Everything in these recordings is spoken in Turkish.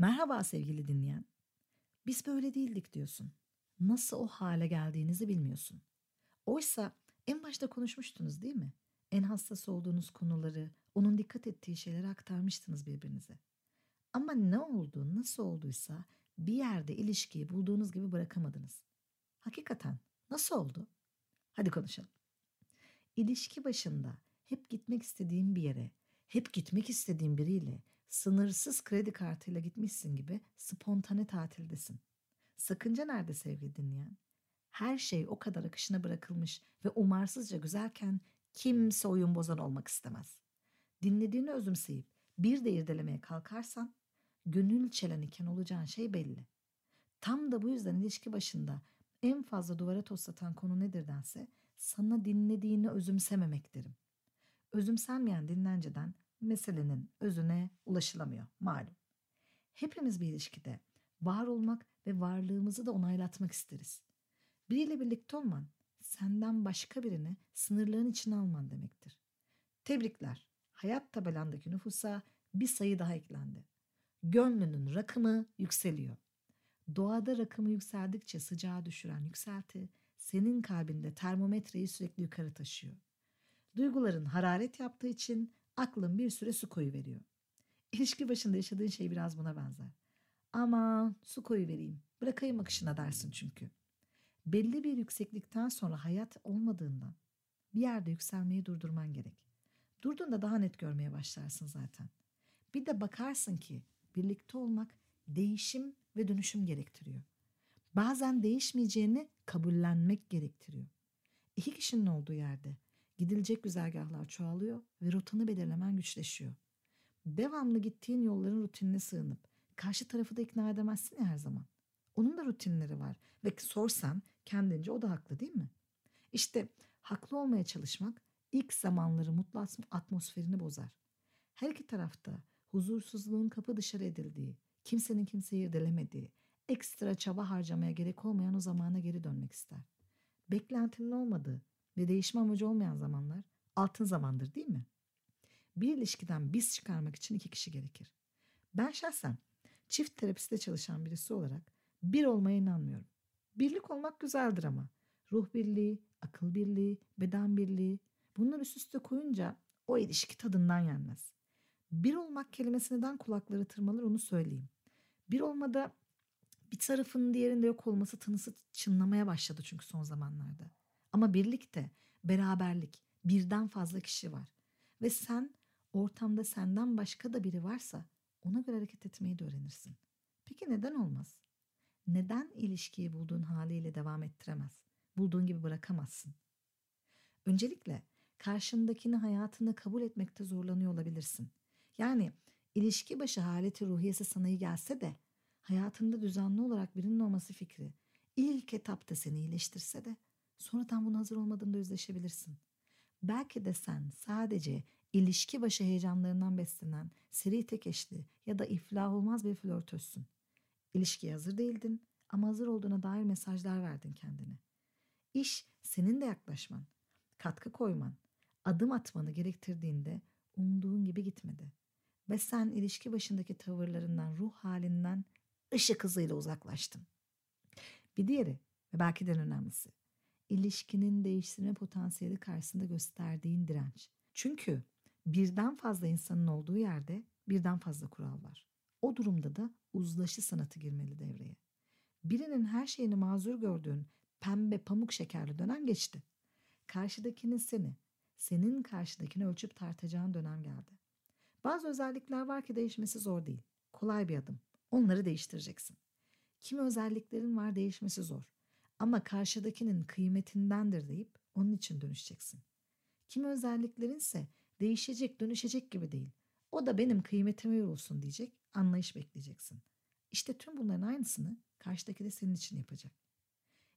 Merhaba sevgili dinleyen. Biz böyle değildik diyorsun. Nasıl o hale geldiğinizi bilmiyorsun. Oysa en başta konuşmuştunuz değil mi? En hassas olduğunuz konuları, onun dikkat ettiği şeyleri aktarmıştınız birbirinize. Ama ne oldu, nasıl olduysa bir yerde ilişkiyi bulduğunuz gibi bırakamadınız. Hakikaten nasıl oldu? Hadi konuşalım. İlişki başında hep gitmek istediğim bir yere, hep gitmek istediğim biriyle sınırsız kredi kartıyla gitmişsin gibi spontane tatildesin. Sakınca nerede sevgili dinleyen? Her şey o kadar akışına bırakılmış ve umarsızca güzelken kimse oyun bozan olmak istemez. Dinlediğini özümseyip bir de irdelemeye kalkarsan gönül çelen iken olacağın şey belli. Tam da bu yüzden ilişki başında en fazla duvara toslatan konu nedir dense sana dinlediğini özümsememek derim. Özümsenmeyen dinlenceden meselenin özüne ulaşılamıyor malum. Hepimiz bir ilişkide var olmak ve varlığımızı da onaylatmak isteriz. Biriyle birlikte olman senden başka birini sınırların içine alman demektir. Tebrikler. Hayat tabelandaki nüfusa bir sayı daha eklendi. Gönlünün rakımı yükseliyor. Doğada rakımı yükseldikçe sıcağı düşüren yükselti senin kalbinde termometreyi sürekli yukarı taşıyor. Duyguların hararet yaptığı için aklın bir süre su koyu veriyor. İlişki başında yaşadığın şey biraz buna benzer. Ama su koyu vereyim, bırakayım akışına dersin çünkü. Belli bir yükseklikten sonra hayat olmadığından bir yerde yükselmeyi durdurman gerek. Durduğunda daha net görmeye başlarsın zaten. Bir de bakarsın ki birlikte olmak değişim ve dönüşüm gerektiriyor. Bazen değişmeyeceğini kabullenmek gerektiriyor. İki kişinin olduğu yerde gidilecek güzergahlar çoğalıyor ve rotanı belirlemen güçleşiyor. Devamlı gittiğin yolların rutinine sığınıp karşı tarafı da ikna edemezsin ya her zaman. Onun da rutinleri var ve sorsan kendince o da haklı değil mi? İşte haklı olmaya çalışmak ilk zamanları mutlu atmosferini bozar. Her iki tarafta huzursuzluğun kapı dışarı edildiği, kimsenin kimseyi irdelemediği, ekstra çaba harcamaya gerek olmayan o zamana geri dönmek ister. Beklentinin olmadığı ve değişme amacı olmayan zamanlar altın zamandır değil mi? Bir ilişkiden biz çıkarmak için iki kişi gerekir. Ben şahsen çift terapiste çalışan birisi olarak bir olmaya inanmıyorum. Birlik olmak güzeldir ama ruh birliği, akıl birliği, beden birliği bunları üst üste koyunca o ilişki tadından yenmez. Bir olmak kelimesi neden kulakları tırmalır onu söyleyeyim. Bir olmada bir tarafın diğerinde yok olması tanısı çınlamaya başladı çünkü son zamanlarda. Ama birlikte, beraberlik, birden fazla kişi var. Ve sen ortamda senden başka da biri varsa ona göre hareket etmeyi de öğrenirsin. Peki neden olmaz? Neden ilişkiyi bulduğun haliyle devam ettiremez? Bulduğun gibi bırakamazsın. Öncelikle karşındakini hayatını kabul etmekte zorlanıyor olabilirsin. Yani ilişki başı haleti ruhiyesi sana iyi gelse de hayatında düzenli olarak birinin olması fikri ilk etapta seni iyileştirse de sonradan buna hazır olmadığında yüzleşebilirsin. Belki de sen sadece ilişki başı heyecanlarından beslenen seri tek eşli ya da iflah olmaz bir flörtözsün. İlişkiye hazır değildin ama hazır olduğuna dair mesajlar verdin kendine. İş senin de yaklaşman, katkı koyman, adım atmanı gerektirdiğinde umduğun gibi gitmedi. Ve sen ilişki başındaki tavırlarından, ruh halinden ışık hızıyla uzaklaştın. Bir diğeri ve belki de önemlisi ilişkinin değiştirme potansiyeli karşısında gösterdiğin direnç. Çünkü birden fazla insanın olduğu yerde birden fazla kural var. O durumda da uzlaşı sanatı girmeli devreye. Birinin her şeyini mazur gördüğün pembe pamuk şekerli dönem geçti. Karşıdakinin seni, senin karşıdakini ölçüp tartacağın dönem geldi. Bazı özellikler var ki değişmesi zor değil. Kolay bir adım. Onları değiştireceksin. Kimi özelliklerin var değişmesi zor. Ama karşıdakinin kıymetindendir deyip onun için dönüşeceksin. Kimi özelliklerinse değişecek, dönüşecek gibi değil. O da benim kıymetime yorulsun diyecek, anlayış bekleyeceksin. İşte tüm bunların aynısını karşıdaki de senin için yapacak.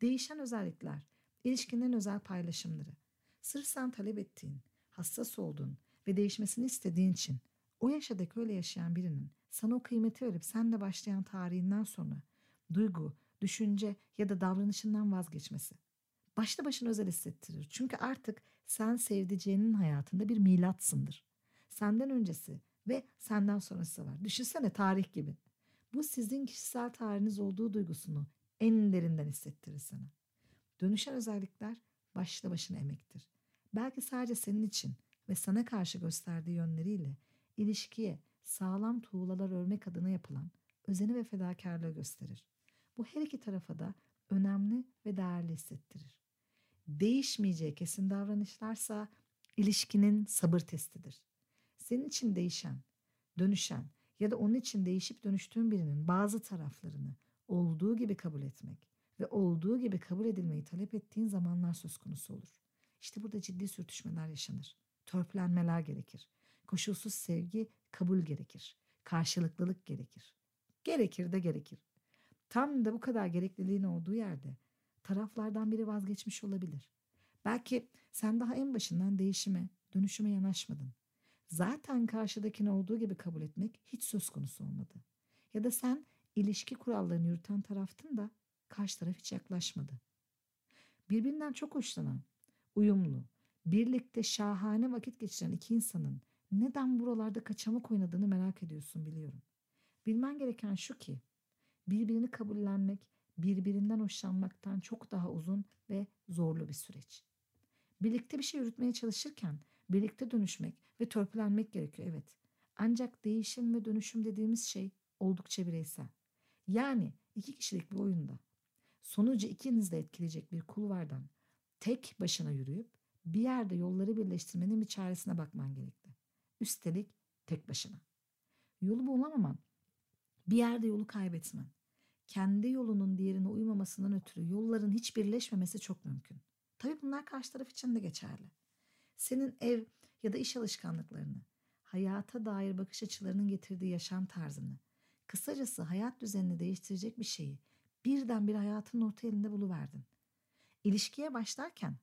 Değişen özellikler, ilişkinin özel paylaşımları. Sırf sen talep ettiğin, hassas olduğun ve değişmesini istediğin için o yaşadaki öyle yaşayan birinin sana o kıymeti verip senle başlayan tarihinden sonra duygu, düşünce ya da davranışından vazgeçmesi. Başta başına özel hissettirir. Çünkü artık sen sevdiceğinin hayatında bir milatsındır. Senden öncesi ve senden sonrası var. Düşünsene tarih gibi. Bu sizin kişisel tarihiniz olduğu duygusunu en derinden hissettirir sana. Dönüşen özellikler başlı başına emektir. Belki sadece senin için ve sana karşı gösterdiği yönleriyle ilişkiye sağlam tuğlalar örmek adına yapılan özeni ve fedakarlığı gösterir. Bu her iki tarafa da önemli ve değerli hissettirir. Değişmeyeceği kesin davranışlarsa ilişkinin sabır testidir. Senin için değişen, dönüşen ya da onun için değişip dönüştüğün birinin bazı taraflarını olduğu gibi kabul etmek ve olduğu gibi kabul edilmeyi talep ettiğin zamanlar söz konusu olur. İşte burada ciddi sürtüşmeler yaşanır. Törpülenmeler gerekir. Koşulsuz sevgi, kabul gerekir. Karşılıklılık gerekir. Gerekir de gerekir. Tam da bu kadar gerekliliğin olduğu yerde taraflardan biri vazgeçmiş olabilir. Belki sen daha en başından değişime, dönüşüme yanaşmadın. Zaten karşıdakini olduğu gibi kabul etmek hiç söz konusu olmadı. Ya da sen ilişki kurallarını yürüten taraftın da karşı taraf hiç yaklaşmadı. Birbirinden çok hoşlanan, uyumlu, birlikte şahane vakit geçiren iki insanın neden buralarda kaçamak oynadığını merak ediyorsun biliyorum. Bilmen gereken şu ki birbirini kabullenmek birbirinden hoşlanmaktan çok daha uzun ve zorlu bir süreç. Birlikte bir şey yürütmeye çalışırken birlikte dönüşmek ve törpülenmek gerekiyor evet. Ancak değişim ve dönüşüm dediğimiz şey oldukça bireysel. Yani iki kişilik bir oyunda sonucu ikiniz de etkileyecek bir kulvardan tek başına yürüyüp bir yerde yolları birleştirmenin bir çaresine bakman gerekli. Üstelik tek başına. Yolu bulamaman, bir yerde yolu kaybetmen, kendi yolunun diğerine uymamasından ötürü yolların hiç birleşmemesi çok mümkün. Tabii bunlar karşı taraf için de geçerli. Senin ev ya da iş alışkanlıklarını, hayata dair bakış açılarının getirdiği yaşam tarzını, kısacası hayat düzenini değiştirecek bir şeyi birden bir hayatın orta elinde buluverdin. İlişkiye başlarken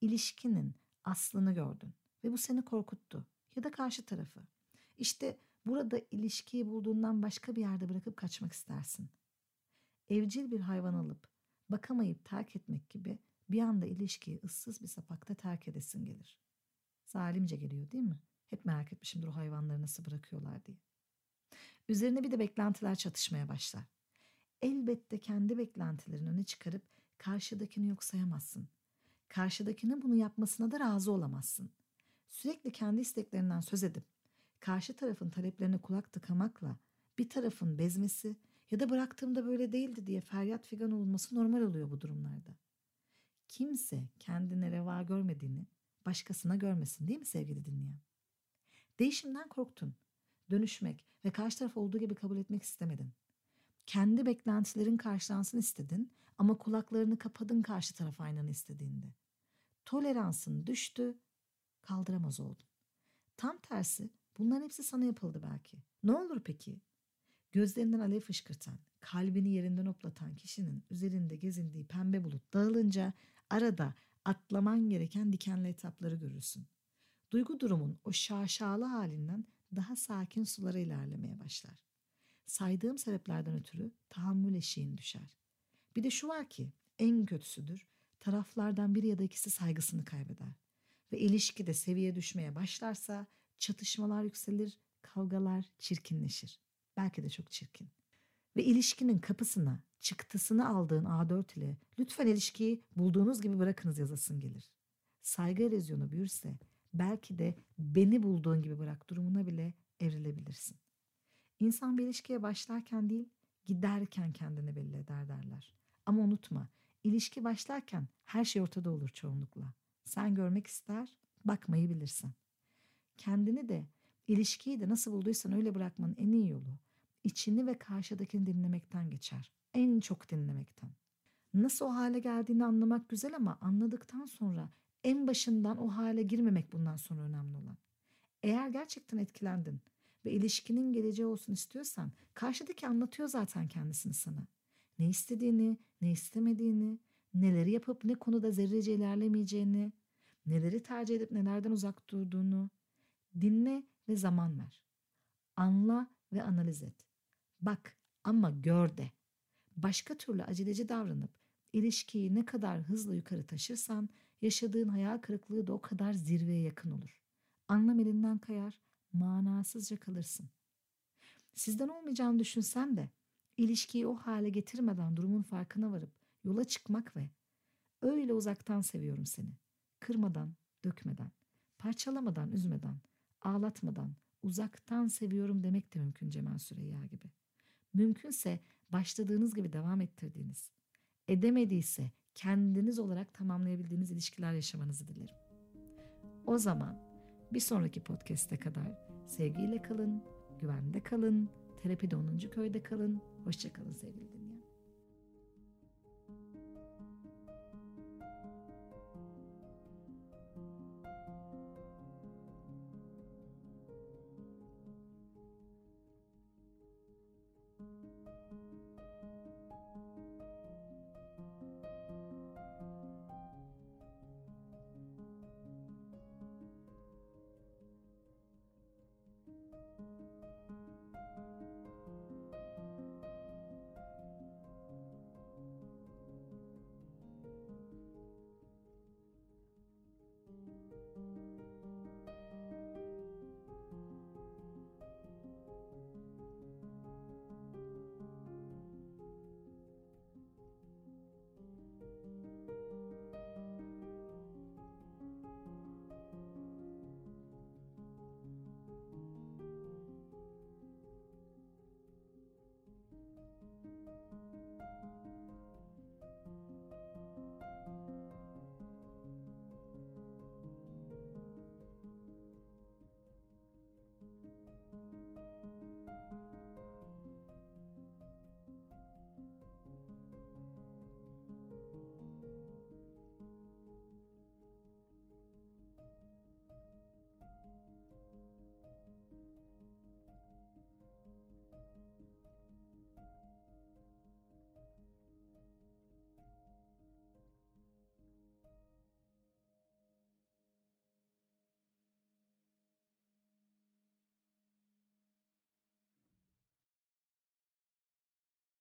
ilişkinin aslını gördün ve bu seni korkuttu ya da karşı tarafı. İşte burada ilişkiyi bulduğundan başka bir yerde bırakıp kaçmak istersin. Evcil bir hayvan alıp bakamayıp terk etmek gibi bir anda ilişkiyi ıssız bir sapakta terk edesin gelir. Zalimce geliyor değil mi? Hep merak etmişimdir o hayvanları nasıl bırakıyorlar diye. Üzerine bir de beklentiler çatışmaya başlar. Elbette kendi beklentilerini öne çıkarıp karşıdakini yok sayamazsın. Karşıdakinin bunu yapmasına da razı olamazsın. Sürekli kendi isteklerinden söz edip karşı tarafın taleplerine kulak tıkamakla bir tarafın bezmesi ya da bıraktığımda böyle değildi diye feryat figan olunması normal oluyor bu durumlarda. Kimse kendine reva görmediğini başkasına görmesin değil mi sevgili dinleyen? Değişimden korktun. Dönüşmek ve karşı taraf olduğu gibi kabul etmek istemedin. Kendi beklentilerin karşılansın istedin ama kulaklarını kapadın karşı taraf aynanı istediğinde. Toleransın düştü, kaldıramaz oldun. Tam tersi bunların hepsi sana yapıldı belki. Ne olur peki? Gözlerinden alev fışkırtan, kalbini yerinden oplatan kişinin üzerinde gezindiği pembe bulut dağılınca arada atlaman gereken dikenli etapları görürsün. Duygu durumun o şaşalı halinden daha sakin sulara ilerlemeye başlar. Saydığım sebeplerden ötürü tahammül eşiğin düşer. Bir de şu var ki en kötüsüdür. Taraflardan biri ya da ikisi saygısını kaybeder. Ve ilişkide seviye düşmeye başlarsa çatışmalar yükselir, kavgalar çirkinleşir. Belki de çok çirkin. Ve ilişkinin kapısına çıktısını aldığın A4 ile lütfen ilişkiyi bulduğunuz gibi bırakınız yazasın gelir. Saygı erozyonu büyürse belki de beni bulduğun gibi bırak durumuna bile evrilebilirsin. İnsan bir ilişkiye başlarken değil giderken kendini belli eder derler. Ama unutma ilişki başlarken her şey ortada olur çoğunlukla. Sen görmek ister bakmayı bilirsin. Kendini de ilişkiyi de nasıl bulduysan öyle bırakmanın en iyi yolu içini ve karşıdakini dinlemekten geçer. En çok dinlemekten. Nasıl o hale geldiğini anlamak güzel ama anladıktan sonra en başından o hale girmemek bundan sonra önemli olan. Eğer gerçekten etkilendin ve ilişkinin geleceği olsun istiyorsan karşıdaki anlatıyor zaten kendisini sana. Ne istediğini, ne istemediğini, neleri yapıp ne konuda zerrece ilerlemeyeceğini, neleri tercih edip nelerden uzak durduğunu dinle ve zaman ver. Anla ve analiz et. Bak ama gör de. Başka türlü aceleci davranıp ilişkiyi ne kadar hızlı yukarı taşırsan yaşadığın hayal kırıklığı da o kadar zirveye yakın olur. Anlam elinden kayar, manasızca kalırsın. Sizden olmayacağını düşünsen de İlişkiyi o hale getirmeden durumun farkına varıp yola çıkmak ve öyle uzaktan seviyorum seni. Kırmadan, dökmeden, parçalamadan, üzmeden, ağlatmadan, uzaktan seviyorum demek de mümkün Cemal Süreyya gibi. Mümkünse başladığınız gibi devam ettirdiğiniz, edemediyse kendiniz olarak tamamlayabildiğiniz ilişkiler yaşamanızı dilerim. O zaman bir sonraki podcast'e kadar sevgiyle kalın, güvende kalın, terapide 10. köyde kalın. Hoşçakalın sevgili dinleyenler.